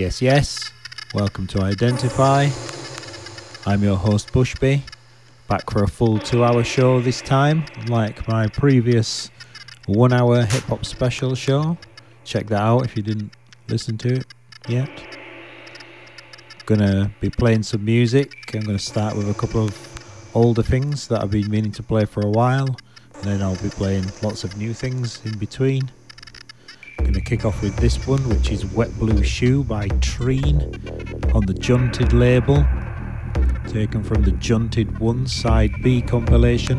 Yes, yes. Welcome to Identify. I'm your host Bushby, back for a full two hour show this time, like my previous one hour hip hop special show. Check that out if you didn't listen to it yet. Gonna be playing some music. I'm gonna start with a couple of older things that I've been meaning to play for a while, and then I'll be playing lots of new things in between. Going to kick off with this one, which is Wet Blue Shoe by Treen on the Junted label, taken from the Junted 1 Side B compilation.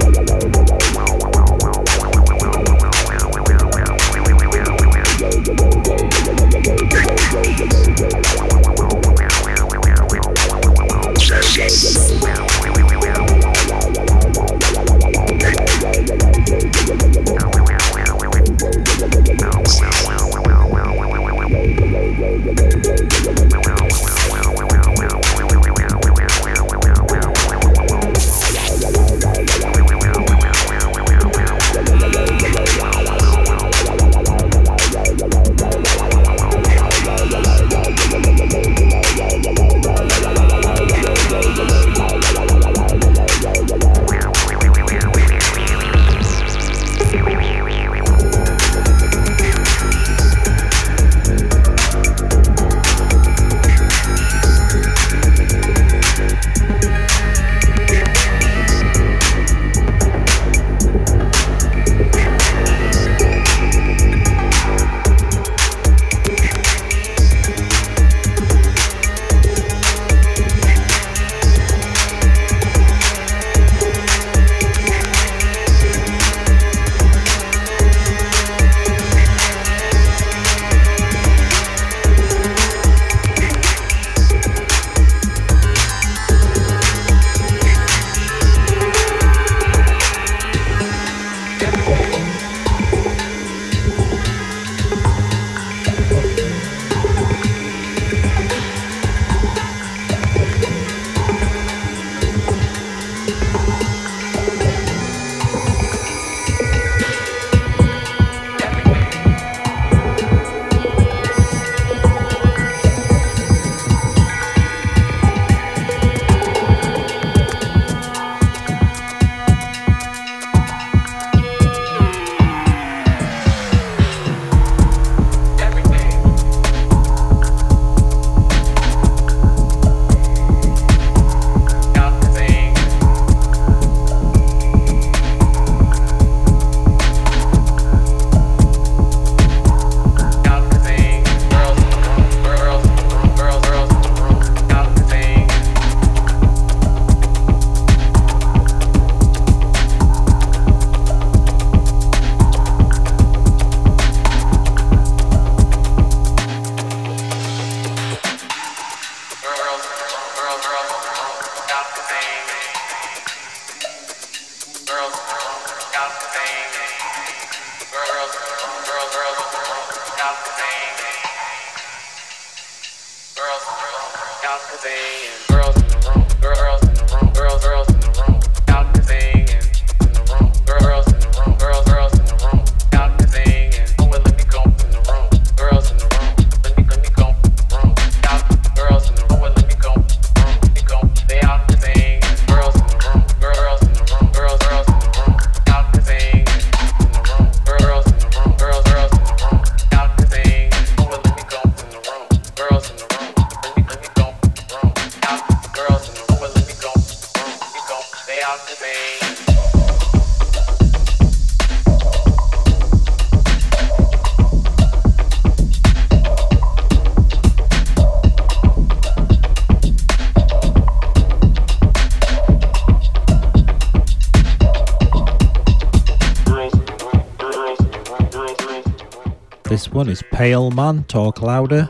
one is Pale Man Talk Louder,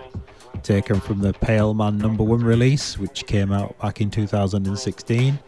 taken from the Pale Man number one release, which came out back in 2016.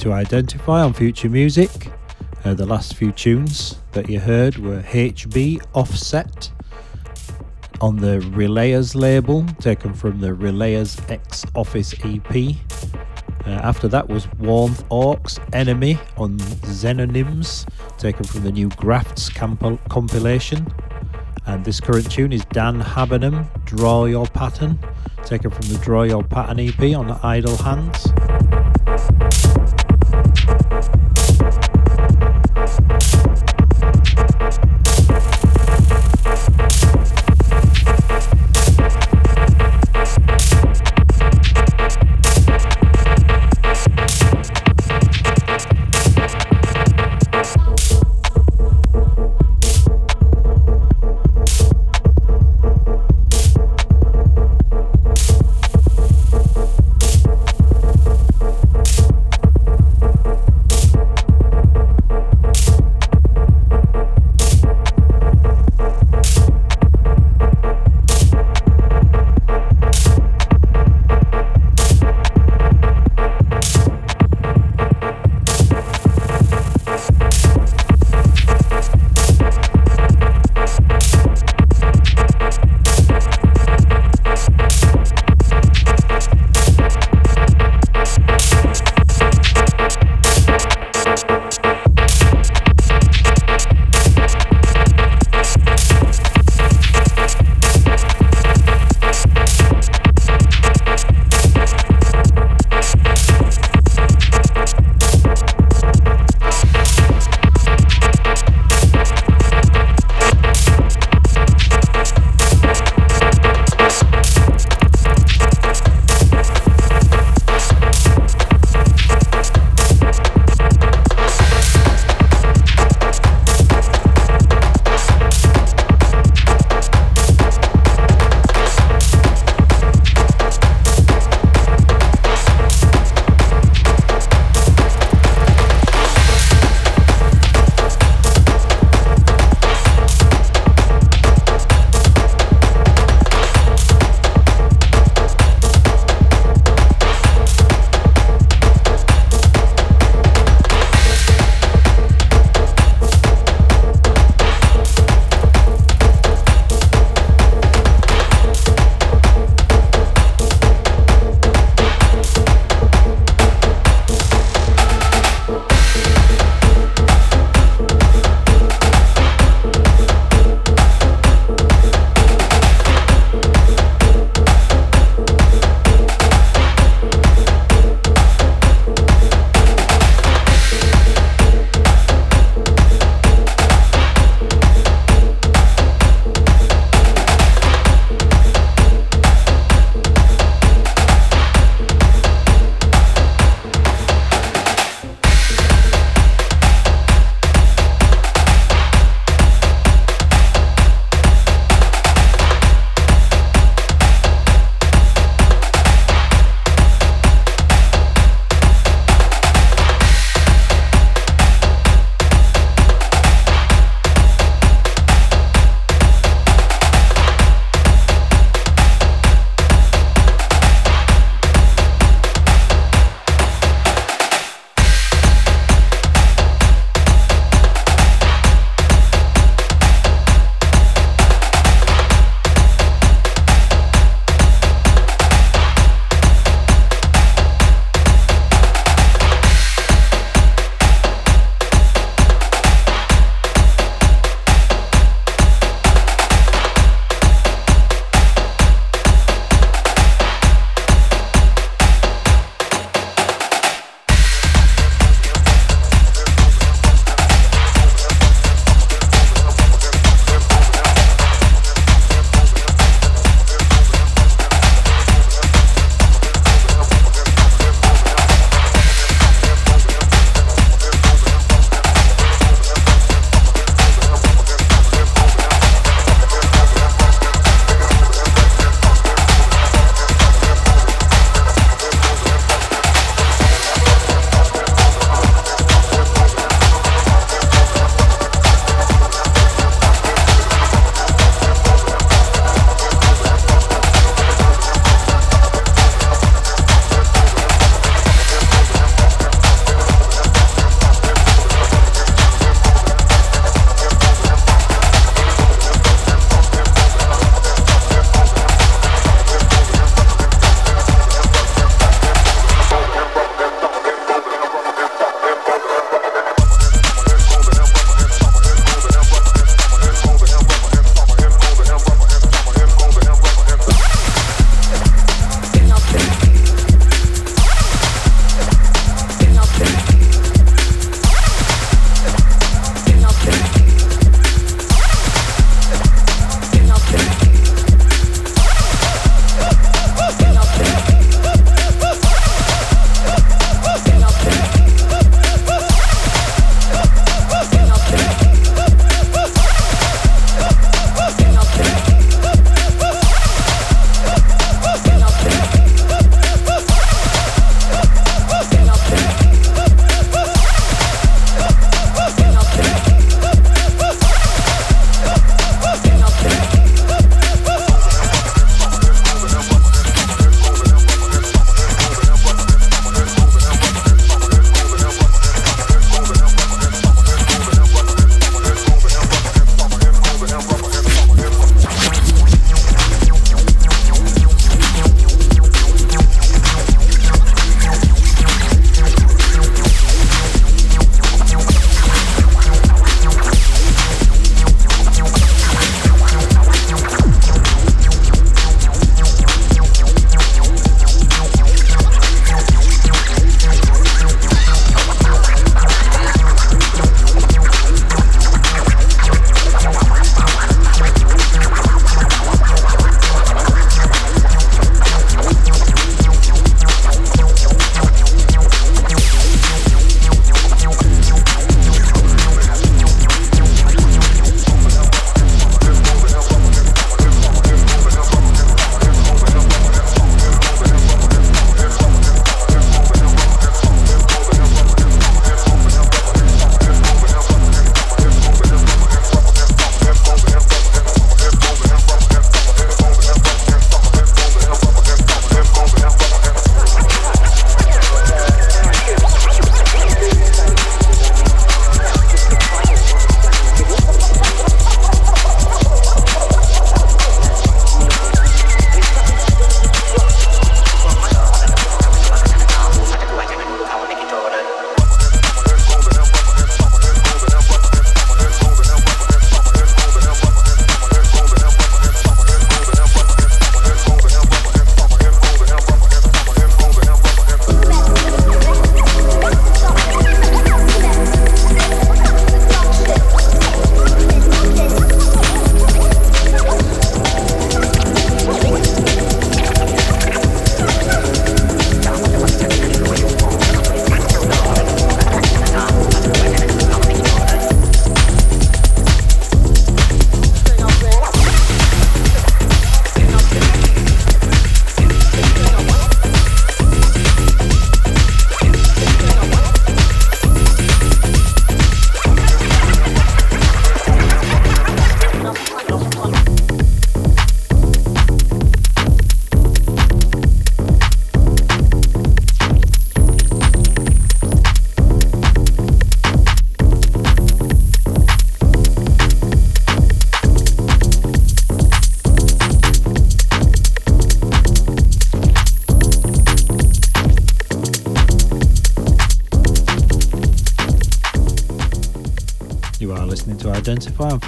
To Identify on Future Music. Uh, the last few tunes that you heard were HB Offset on the Relayers label, taken from the Relayers X Office EP. Uh, after that was Warmth Orcs Enemy on Xenonyms, taken from the new Grafts camp- compilation. And this current tune is Dan Habarnam, Draw Your Pattern, taken from the Draw Your Pattern EP on Idle Hands.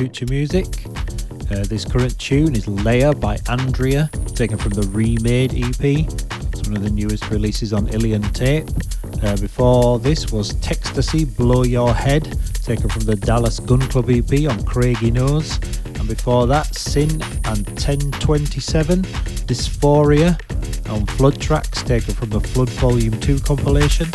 Future Music. Uh, this current tune is Layer by Andrea, taken from the Remade EP. It's one of the newest releases on Ilian Tape. Uh, before this was Textasy Blow Your Head, taken from the Dallas Gun Club EP on Craigie Knowes. And before that, Sin and 1027 Dysphoria on Flood Tracks, taken from the Flood Volume 2 compilation.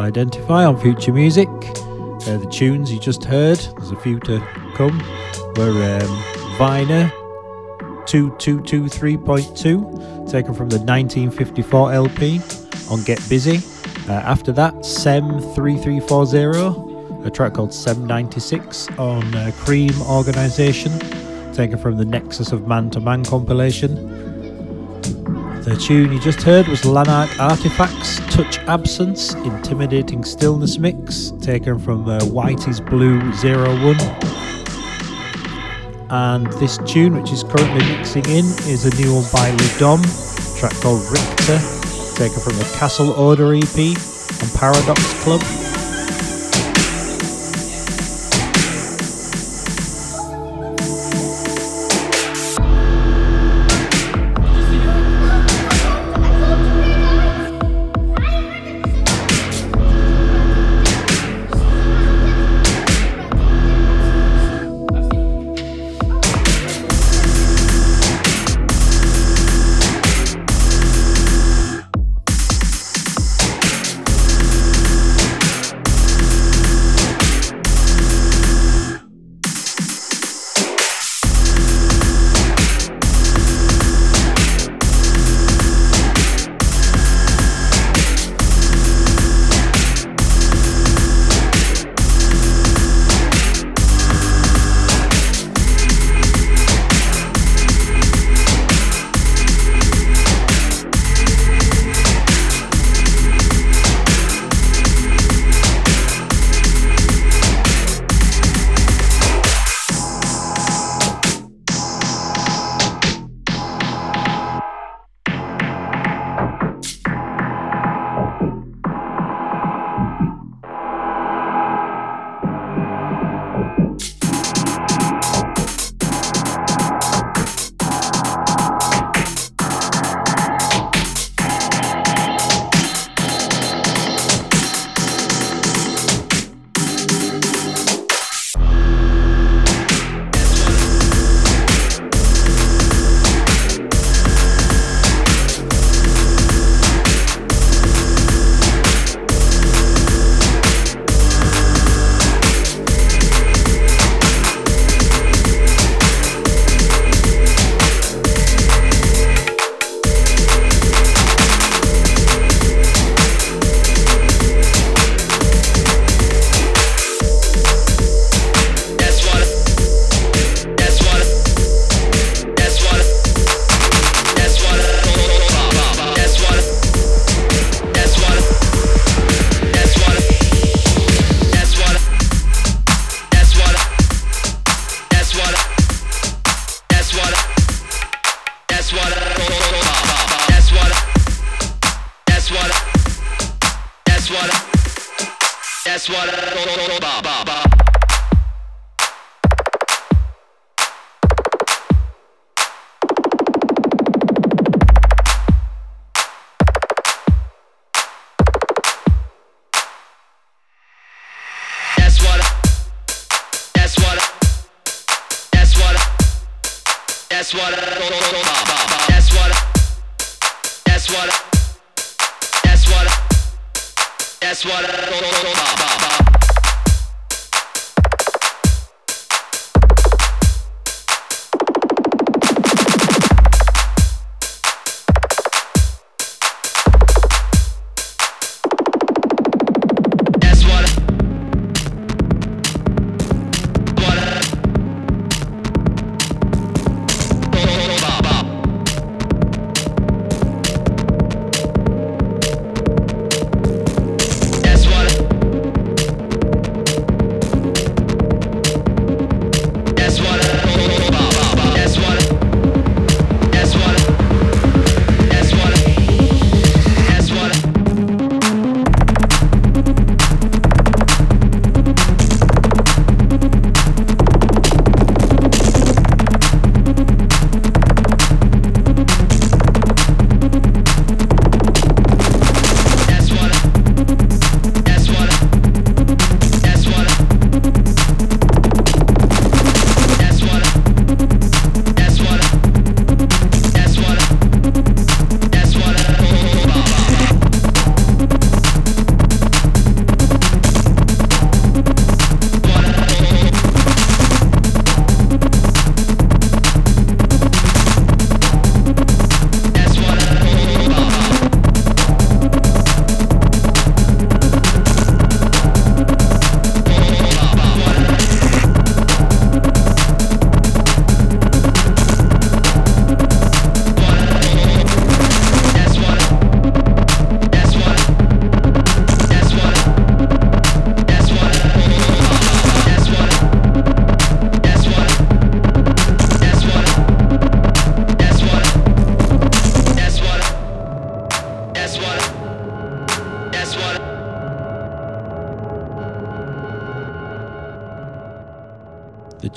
Identify on Future Music. Uh, the tunes you just heard, there's a few to come, were um, Viner 2223.2, taken from the 1954 LP on Get Busy. Uh, after that, SEM 3340, a track called SEM 96 on uh, Cream Organisation, taken from the Nexus of Man to Man compilation. The tune you just heard was Lanark Artefact's Touch Absence Intimidating Stillness Mix, taken from the Whities Blue 01. And this tune, which is currently mixing in, is a new one by Le Dom, track called Richter, taken from the Castle Order EP on Paradox Club.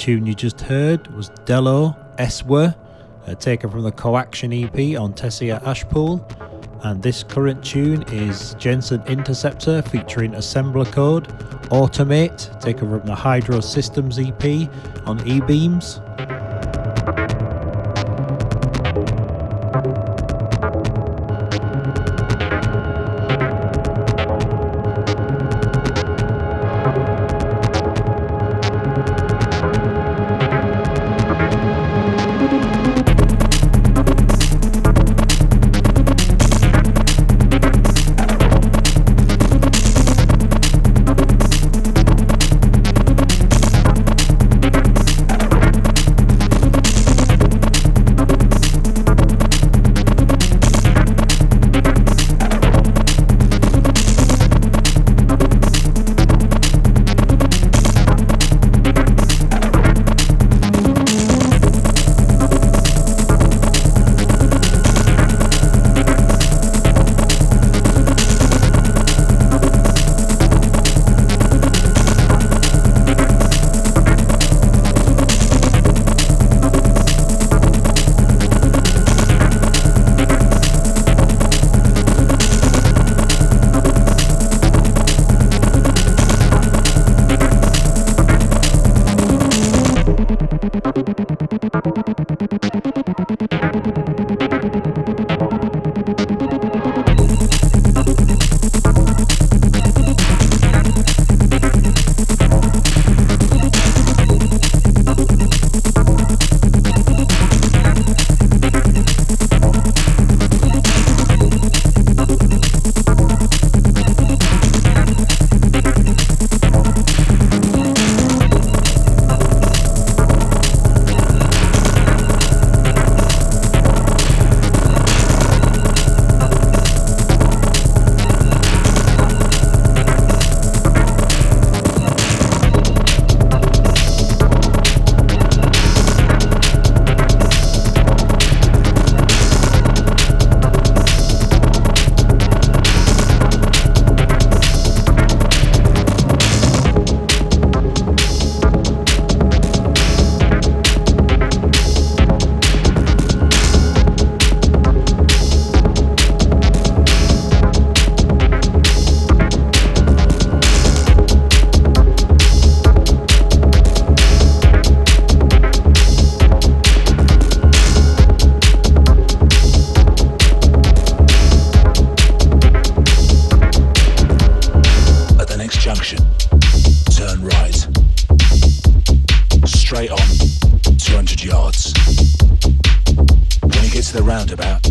Tune you just heard was Delo Eswer, uh, taken from the Coaction EP on Tessia Ashpool. And this current tune is Jensen Interceptor featuring Assembler Code, Automate, taken from the Hydro Systems EP on E Beams. roundabout.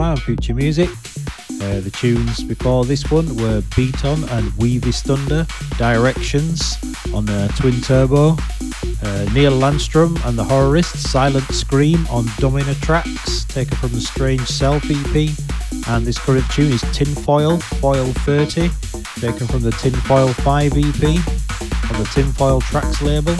Identify on Future Music. Uh, the tunes before this one were Beaton and Weavis Thunder, Directions on the Twin Turbo, uh, Neil Landstrumm and the Horrorists, Silent Scream on Domina Tracks, taken from the Strange Self EP, and this current tune is Tinfoil, Foil 30, taken from the Tinfoil 5 EP on the Tinfoil Tracks label.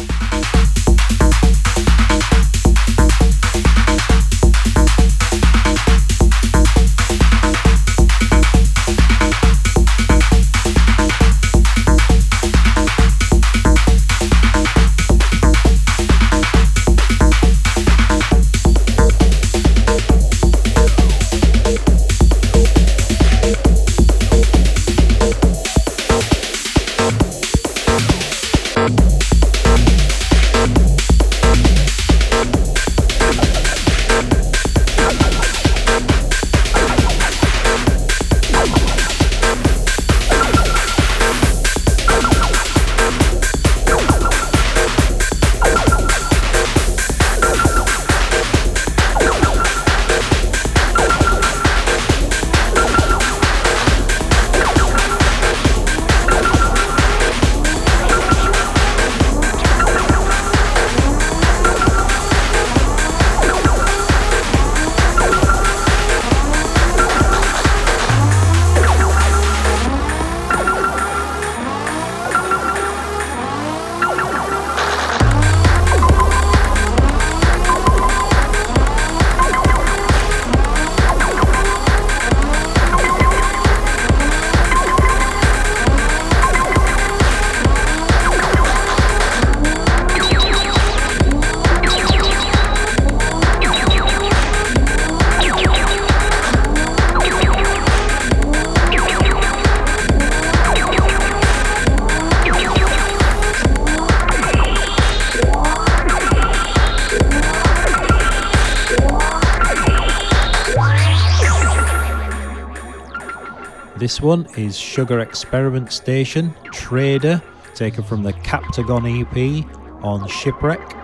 This one is Sugar Experiment Station Trader, taken from the Captagon EP on Shipwrec.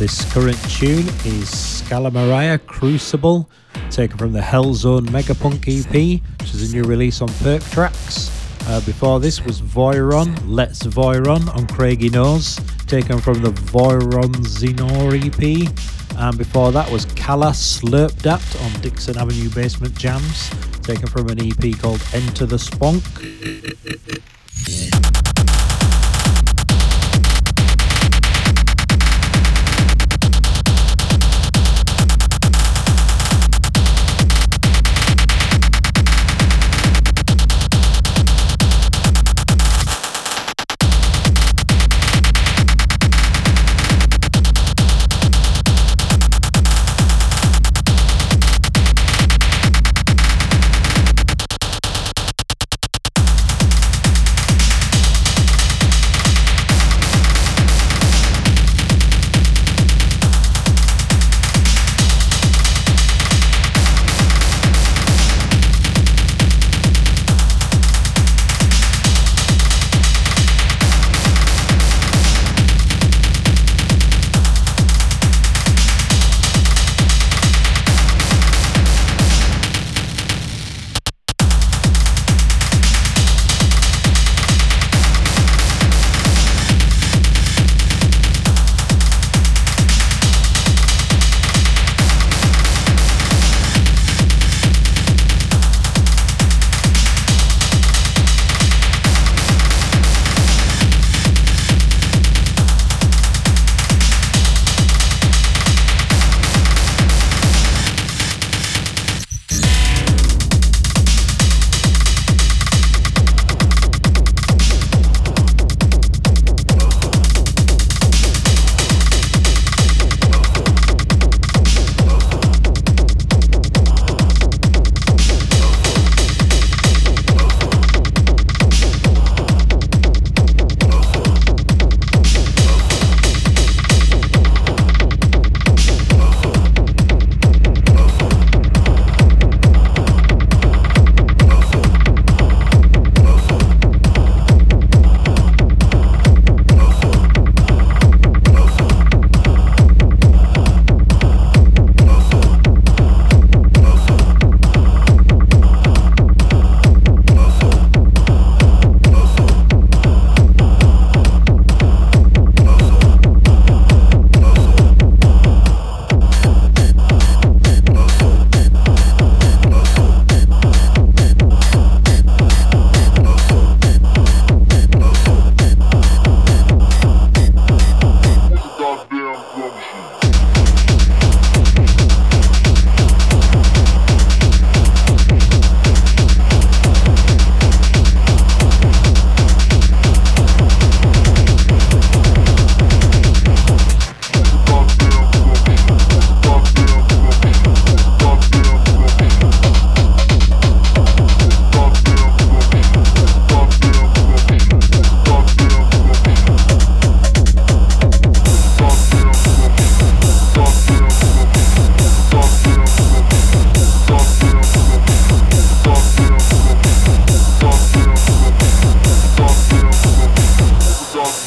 This current tune is Scalameriya Crucible, taken from the Hellzone Megapunk EP, which is a new release on Perc Trax. Uh, before this was Voiron, Let's Voiron on Craigie Knowes, taken from the Voiron Zinor EP. And before that was Kala Slurpdat on Dixon Avenue Basement Jams, taken from an EP called Enter the Spunk.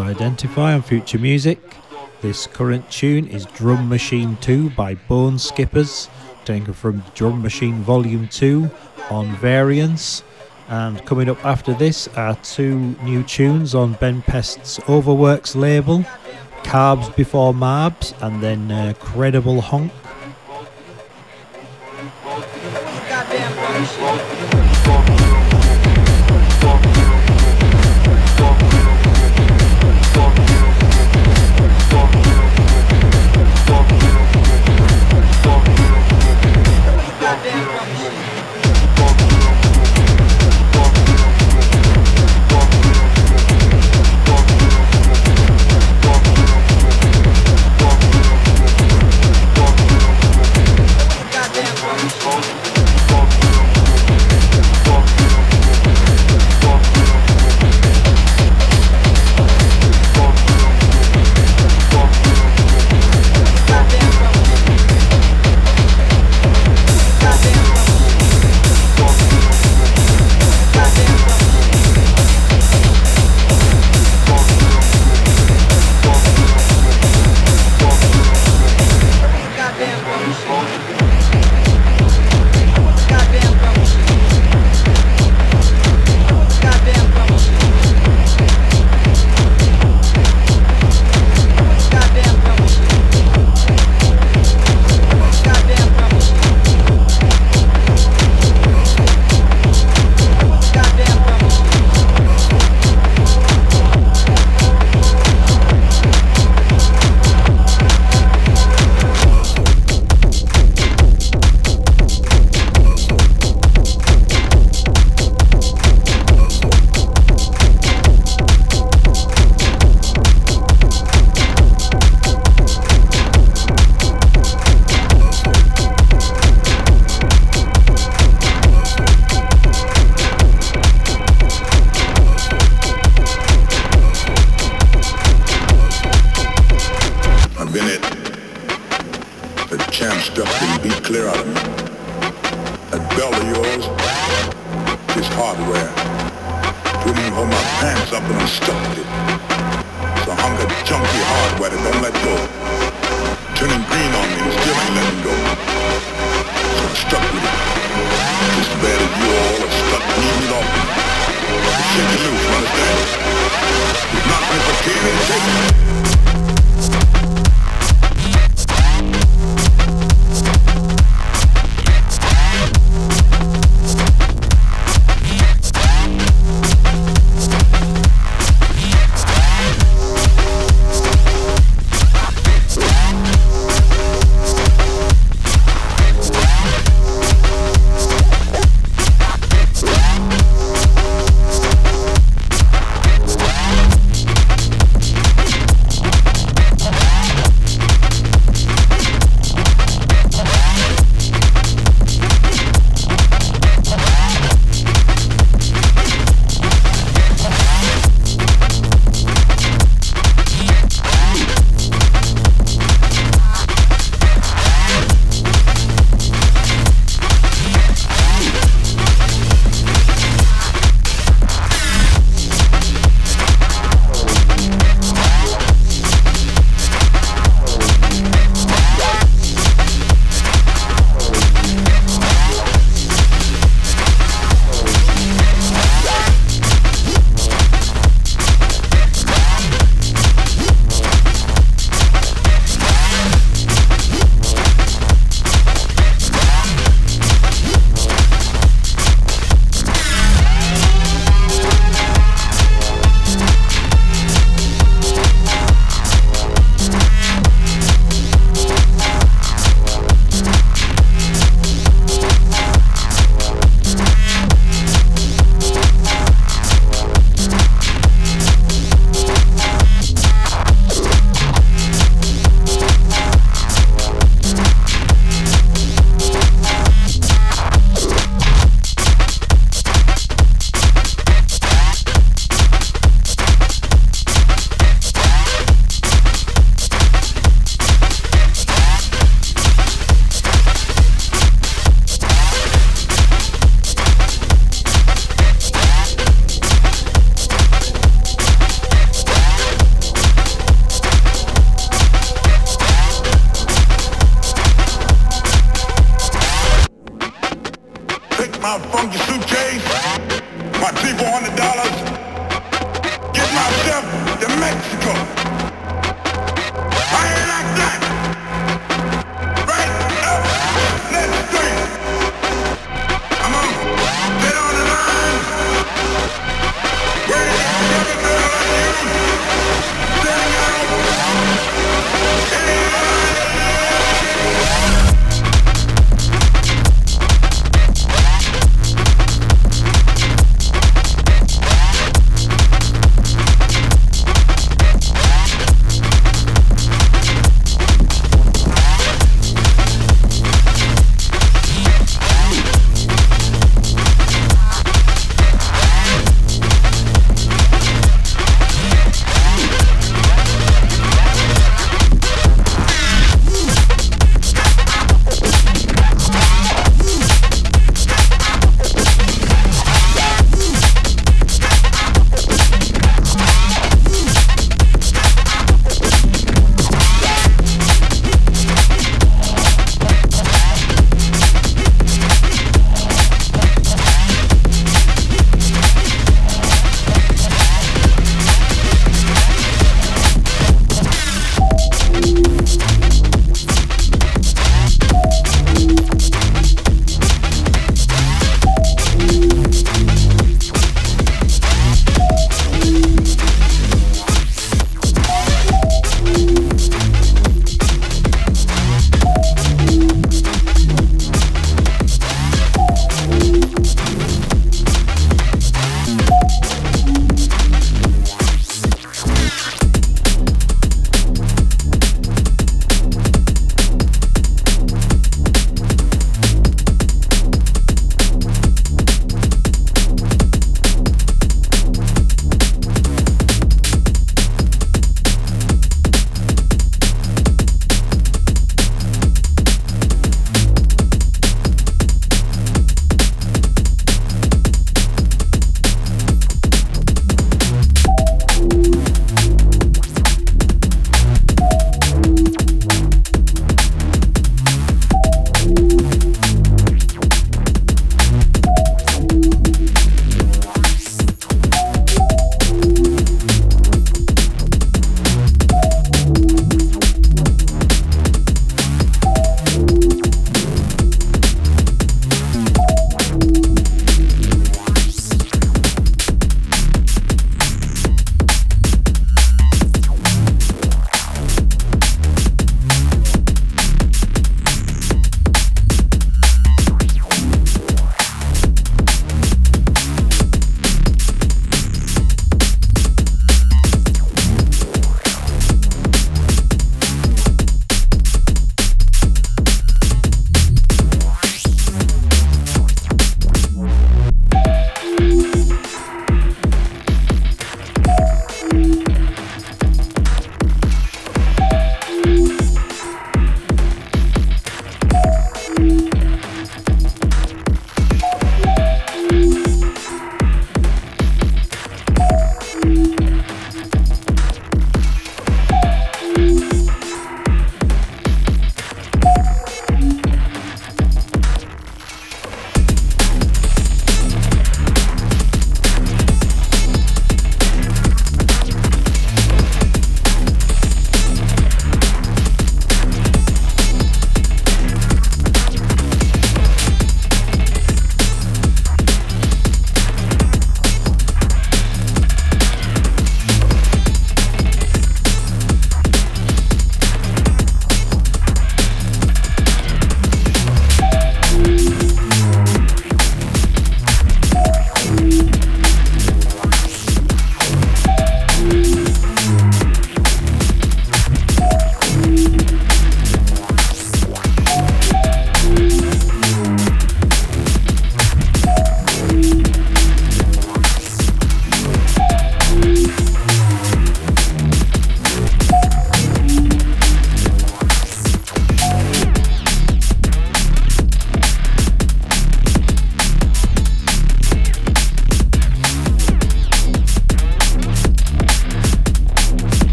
Identify on Future Music. This current tune is Drum Machine 2 by Bone Skippers, taken from Drum Machine Volume 2 on Variance. And coming up after this are two new tunes on Ben Pest's Overworks label. Carbs Before Marbs, and then uh, Credible Honk.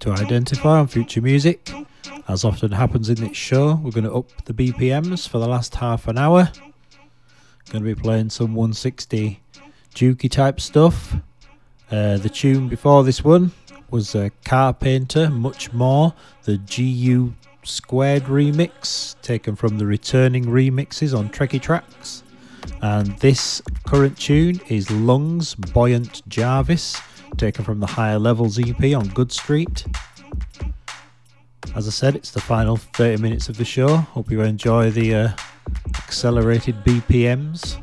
To Identify on Future Music. As often happens in this show, we're going to up the BPMs for the last half an hour. Going to be playing some 160 juke type stuff. Uh, the tune before this one was a Car Painter, much more. The GU Squared remix, taken from the returning remixes on Trekkie Trax. And this current tune is Lungs Buoyant Jarvis taken from the Higher Levels EP on Good Street. As I said, it's the final 30 minutes of the show. Hope you enjoy the uh, accelerated BPMs.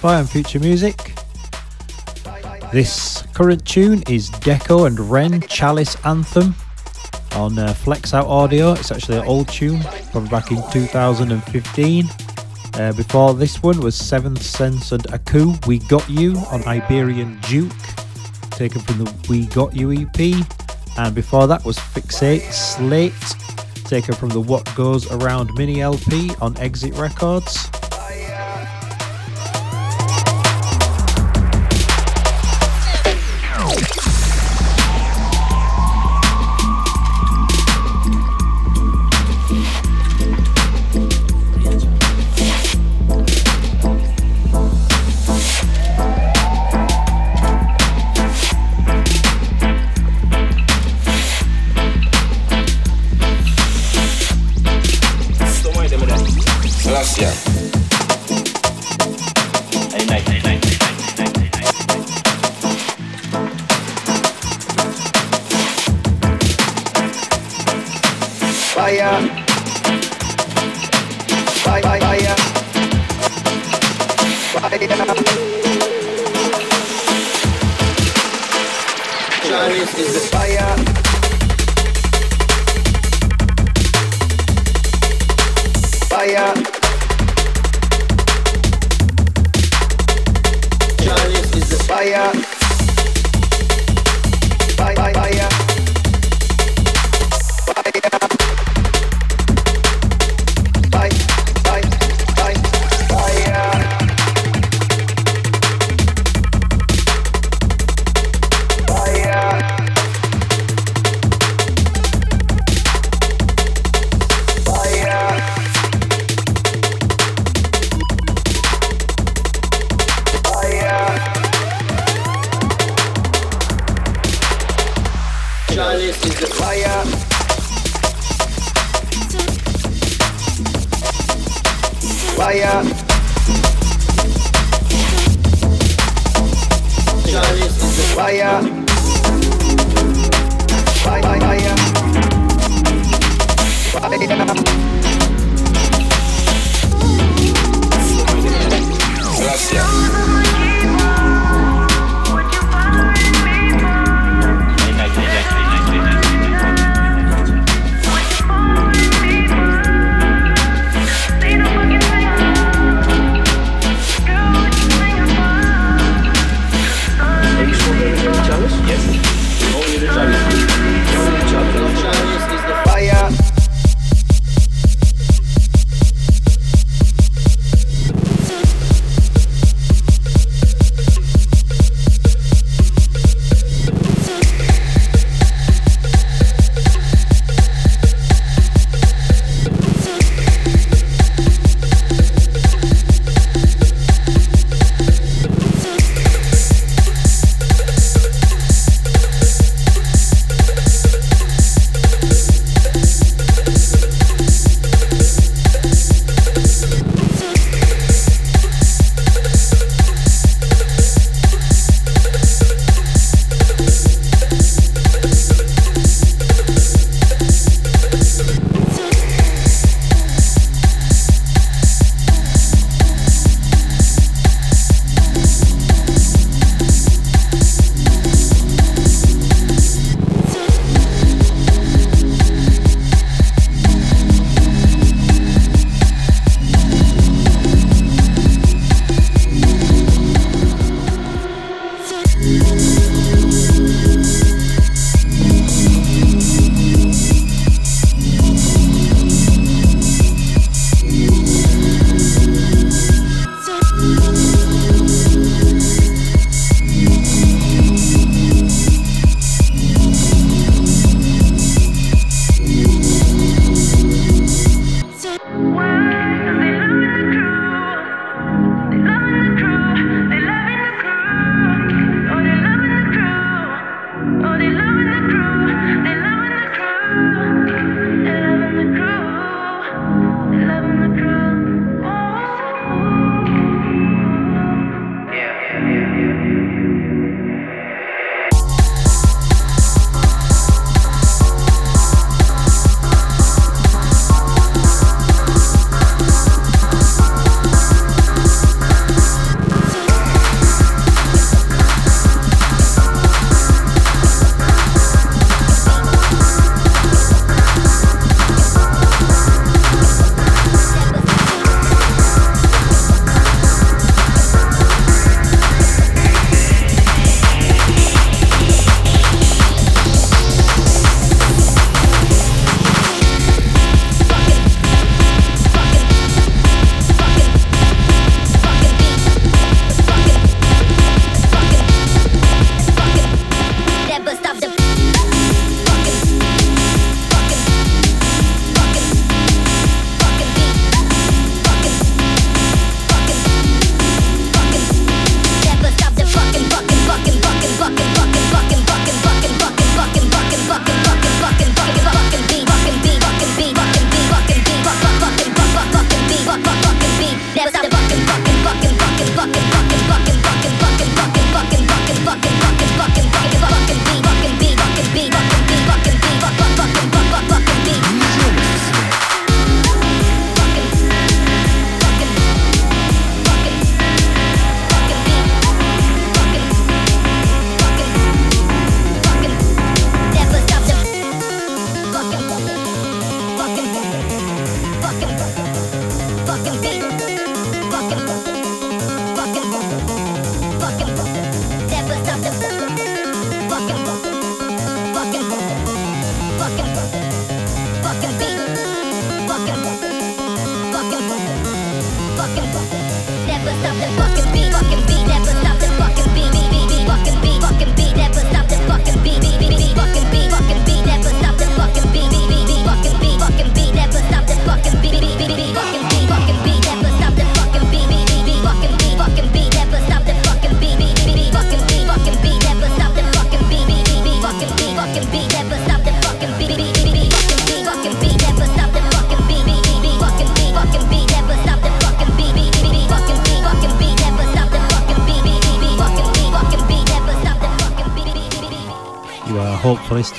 Identify on future music. This current tune is Deco and Ren Chalice Anthem on uh, Flex Out Audio. It's actually an old tune from back in 2015. Uh, before this one was Seventh Sense and Aku, We Got You on Iberian Juke, taken from the We Got You EP. And before that was Fixate Slate, taken from the What Goes Around mini LP on Exit Records.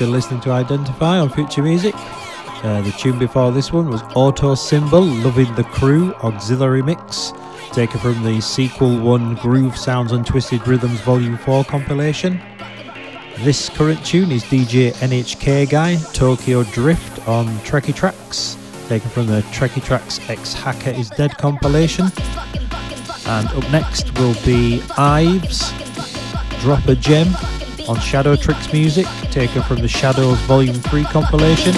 Still listening to Identify on Future Music. Uh, the tune before this one was Auto Symbol, Loving the Crew, Auxiliary Mix, taken from the Sequel 1 Groove Sounds and Twisted Rhythms Volume 4 compilation. This current tune is DJ NHK Guy, Tokyo Drift on Trekkie Trax, taken from the Trekkie Trax X Hacker is Dead compilation. And up next will be Ives, Drop a Gem, on Shadow Tricks music, taken from the Shadows Volume 3 compilation.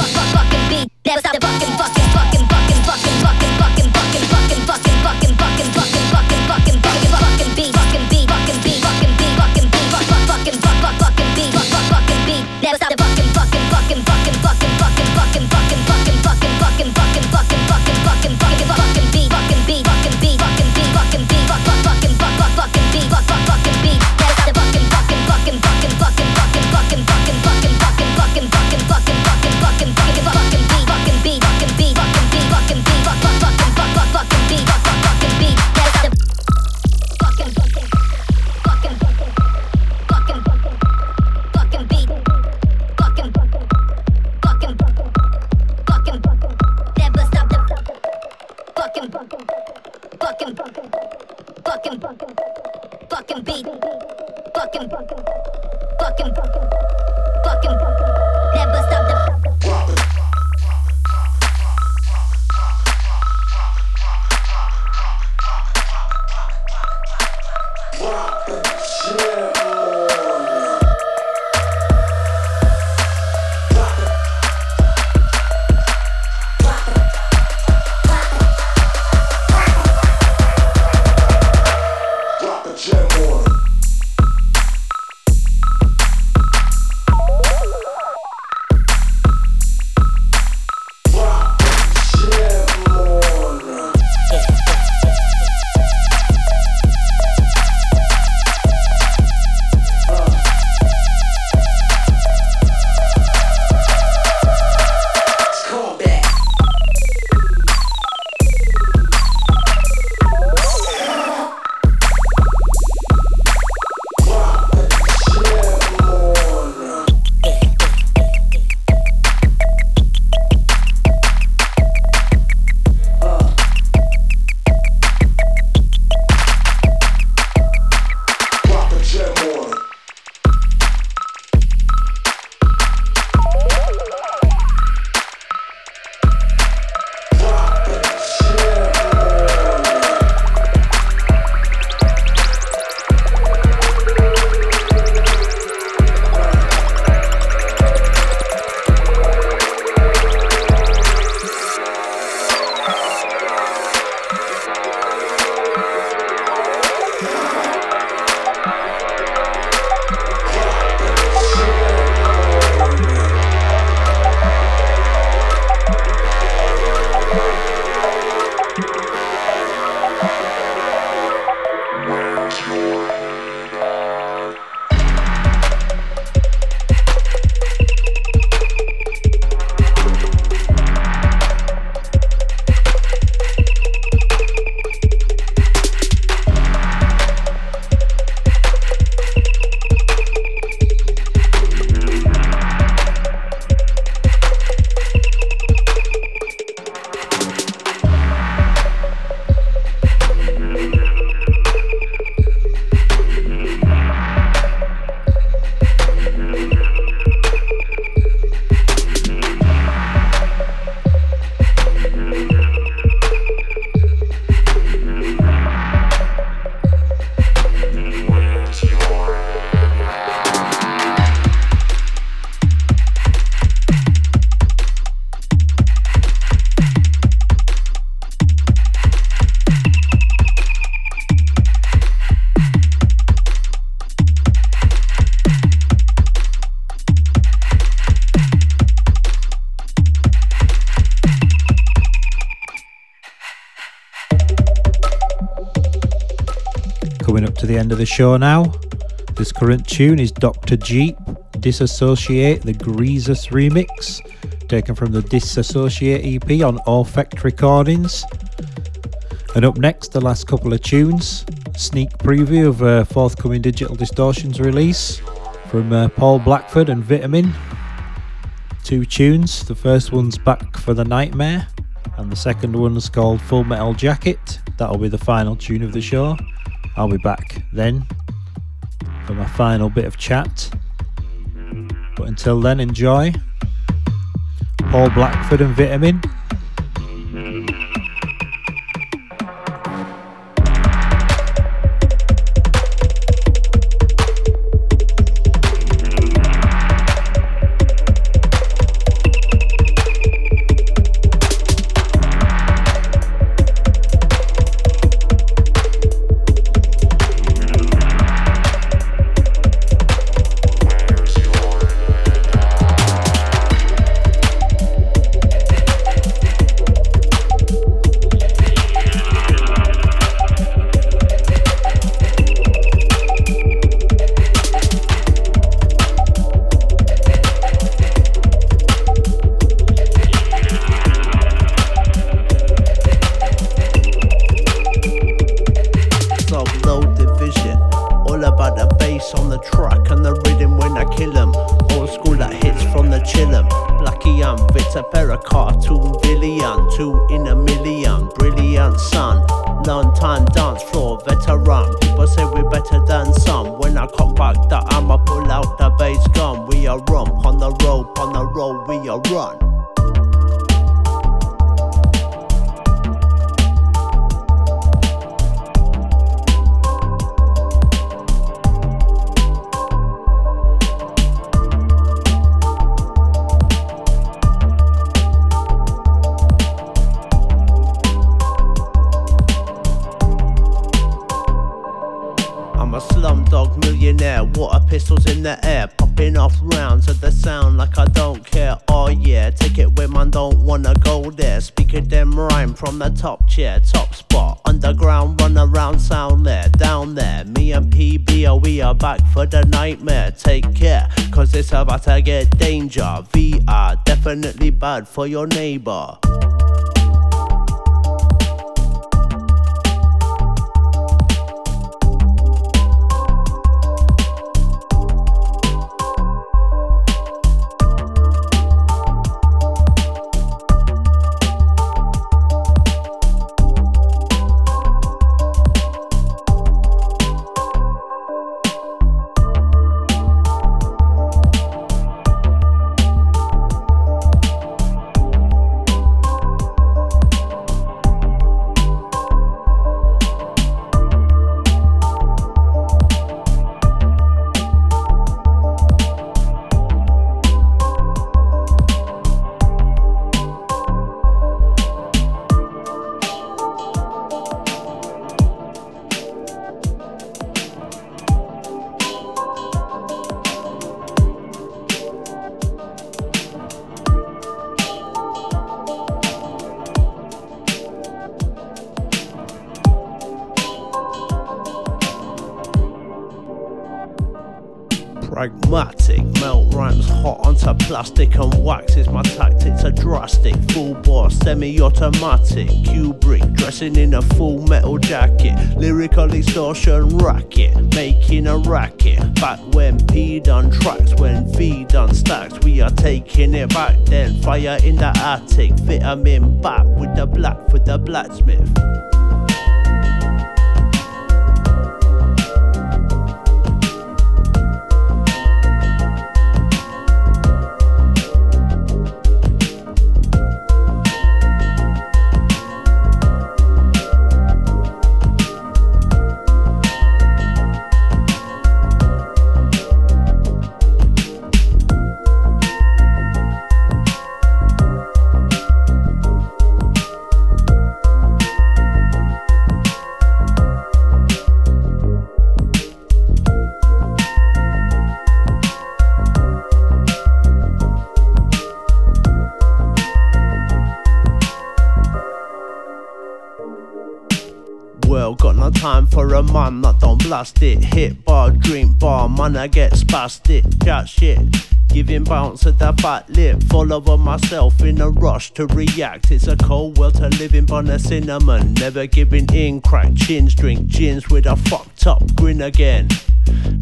End of the show now. This current tune is Dr. Jeep, Disassociate, the Greasus remix, taken from the Disassociate EP on Orfect Recordings. And up next, the last couple of tunes, sneak preview of a forthcoming Digital Distortions release from uh, Paul Blackford and Vitamin. Two tunes. The first one's Back for the Nightmare, and the second one's called Full Metal Jacket. That'll be the final tune of the show. I'll be back then for my final bit of chat. But until then, enjoy. Paul Blackford and Vitamin. Bad for your neighbor. A full metal jacket. Lyrical extortion racket, making a racket. Back when P done tracks, when V done stacks, we are taking it back then. Fire in the attic, vitamin back with the black for the blacksmith. It. Hit bar, drink bar, man, I get spastic. Chat shit. Giving bounce at the fat lip, full of myself in a rush to react. It's a cold world to live in, on a cinnamon, never giving in. Crack chins, drink gins with a fucked up grin again.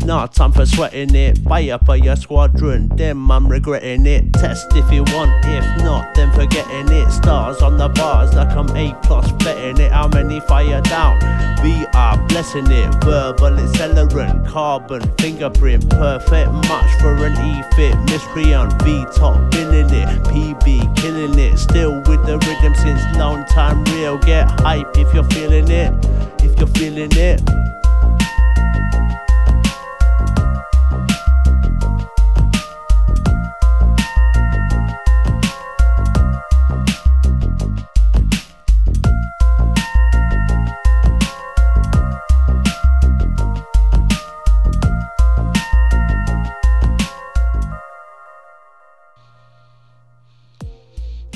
Nah, time for sweating it. Up for your squadron, then I'm regretting it. Test if you want, if not, then forgetting it. Stars on the bars like I'm A plus betting it. How many fire down? We are blessing it. Verbal accelerant, carbon fingerprint, perfect match for an E fit. Miscreant, V top billing it. PB killing it. Still with the rhythm since long time real. Get hype if you're feeling it. If you're feeling it.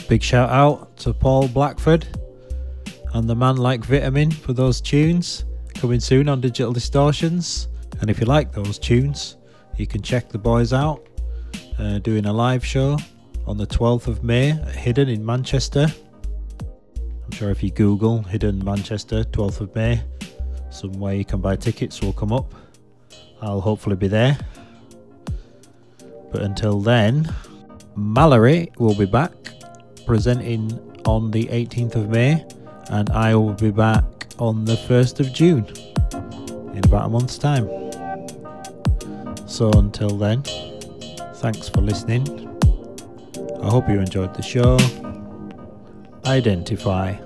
Big shout out to Paul Blackford and the man like Vitamin for those tunes coming soon on Digital Distortions. And if you like those tunes, you can check the boys out uh, doing a live show on the 12th of May at Hidden in Manchester. I'm sure if you Google Hidden Manchester 12th of May, somewhere you can buy tickets will come up. I'll hopefully be there. But until then, Mallory will be back presenting on the 18th of May, and I will be back on the 1st of June in about a month's time. So until then, thanks for listening. I hope you enjoyed the show. Identify.